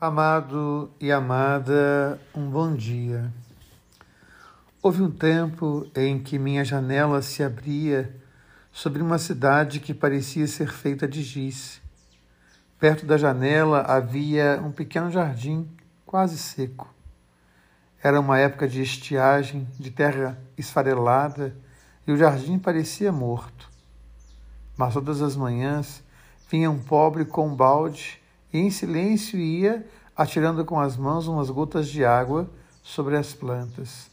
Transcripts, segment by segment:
Amado e amada, um bom dia. Houve um tempo em que minha janela se abria sobre uma cidade que parecia ser feita de giz. Perto da janela havia um pequeno jardim quase seco. Era uma época de estiagem, de terra esfarelada, e o jardim parecia morto. Mas todas as manhãs vinha um pobre com um balde e em silêncio ia atirando com as mãos umas gotas de água sobre as plantas.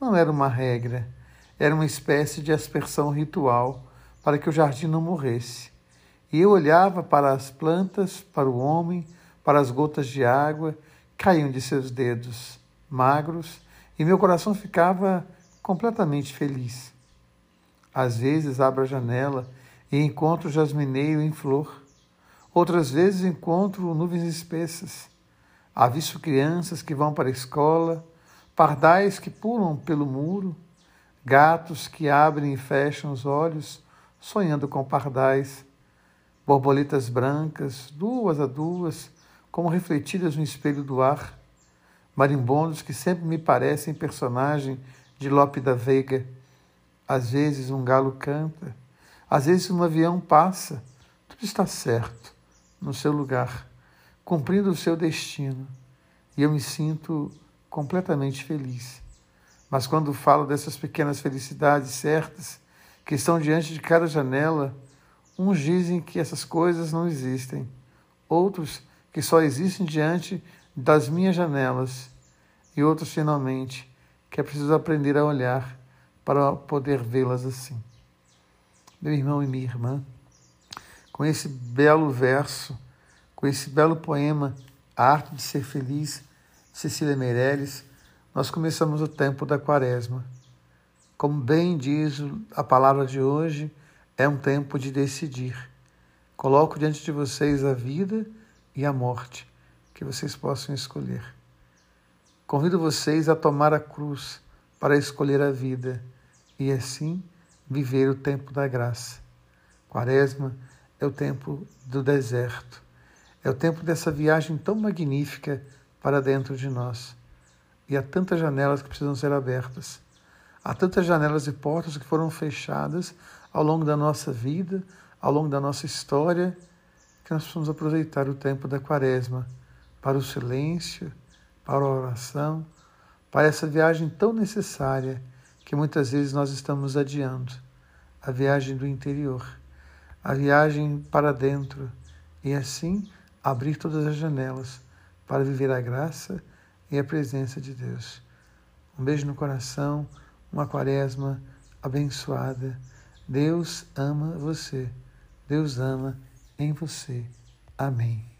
Não era uma regra, era uma espécie de aspersão ritual para que o jardim não morresse. E eu olhava para as plantas, para o homem, para as gotas de água caíam de seus dedos, magros, e meu coração ficava completamente feliz. Às vezes abro a janela e encontro jasmineio em flor. Outras vezes encontro nuvens espessas. Avisto crianças que vão para a escola, pardais que pulam pelo muro, gatos que abrem e fecham os olhos, sonhando com pardais, borboletas brancas, duas a duas, como refletidas no espelho do ar, marimbondos que sempre me parecem personagem de Lope da Veiga. Às vezes um galo canta, às vezes um avião passa, tudo está certo no seu lugar, cumprindo o seu destino. E eu me sinto completamente feliz. Mas quando falo dessas pequenas felicidades certas que estão diante de cada janela, uns dizem que essas coisas não existem, outros que só existem diante das minhas janelas, e outros, finalmente, que é preciso aprender a olhar para poder vê-las assim. Meu irmão e minha irmã, com esse belo verso, com esse belo poema, A Arte de Ser Feliz, Cecília Meirelles, nós começamos o tempo da quaresma. Como bem diz a palavra de hoje, é um tempo de decidir. Coloco diante de vocês a vida e a morte, que vocês possam escolher. Convido vocês a tomar a cruz para escolher a vida e assim viver o tempo da graça. Quaresma é o tempo do deserto. É o tempo dessa viagem tão magnífica para dentro de nós. E há tantas janelas que precisam ser abertas. Há tantas janelas e portas que foram fechadas ao longo da nossa vida, ao longo da nossa história, que nós precisamos aproveitar o tempo da quaresma para o silêncio, para a oração, para essa viagem tão necessária que muitas vezes nós estamos adiando a viagem do interior a viagem para dentro e assim abrir todas as janelas para viver a graça e a presença de Deus. Um beijo no coração, uma quaresma abençoada. Deus ama você. Deus ama em você. Amém.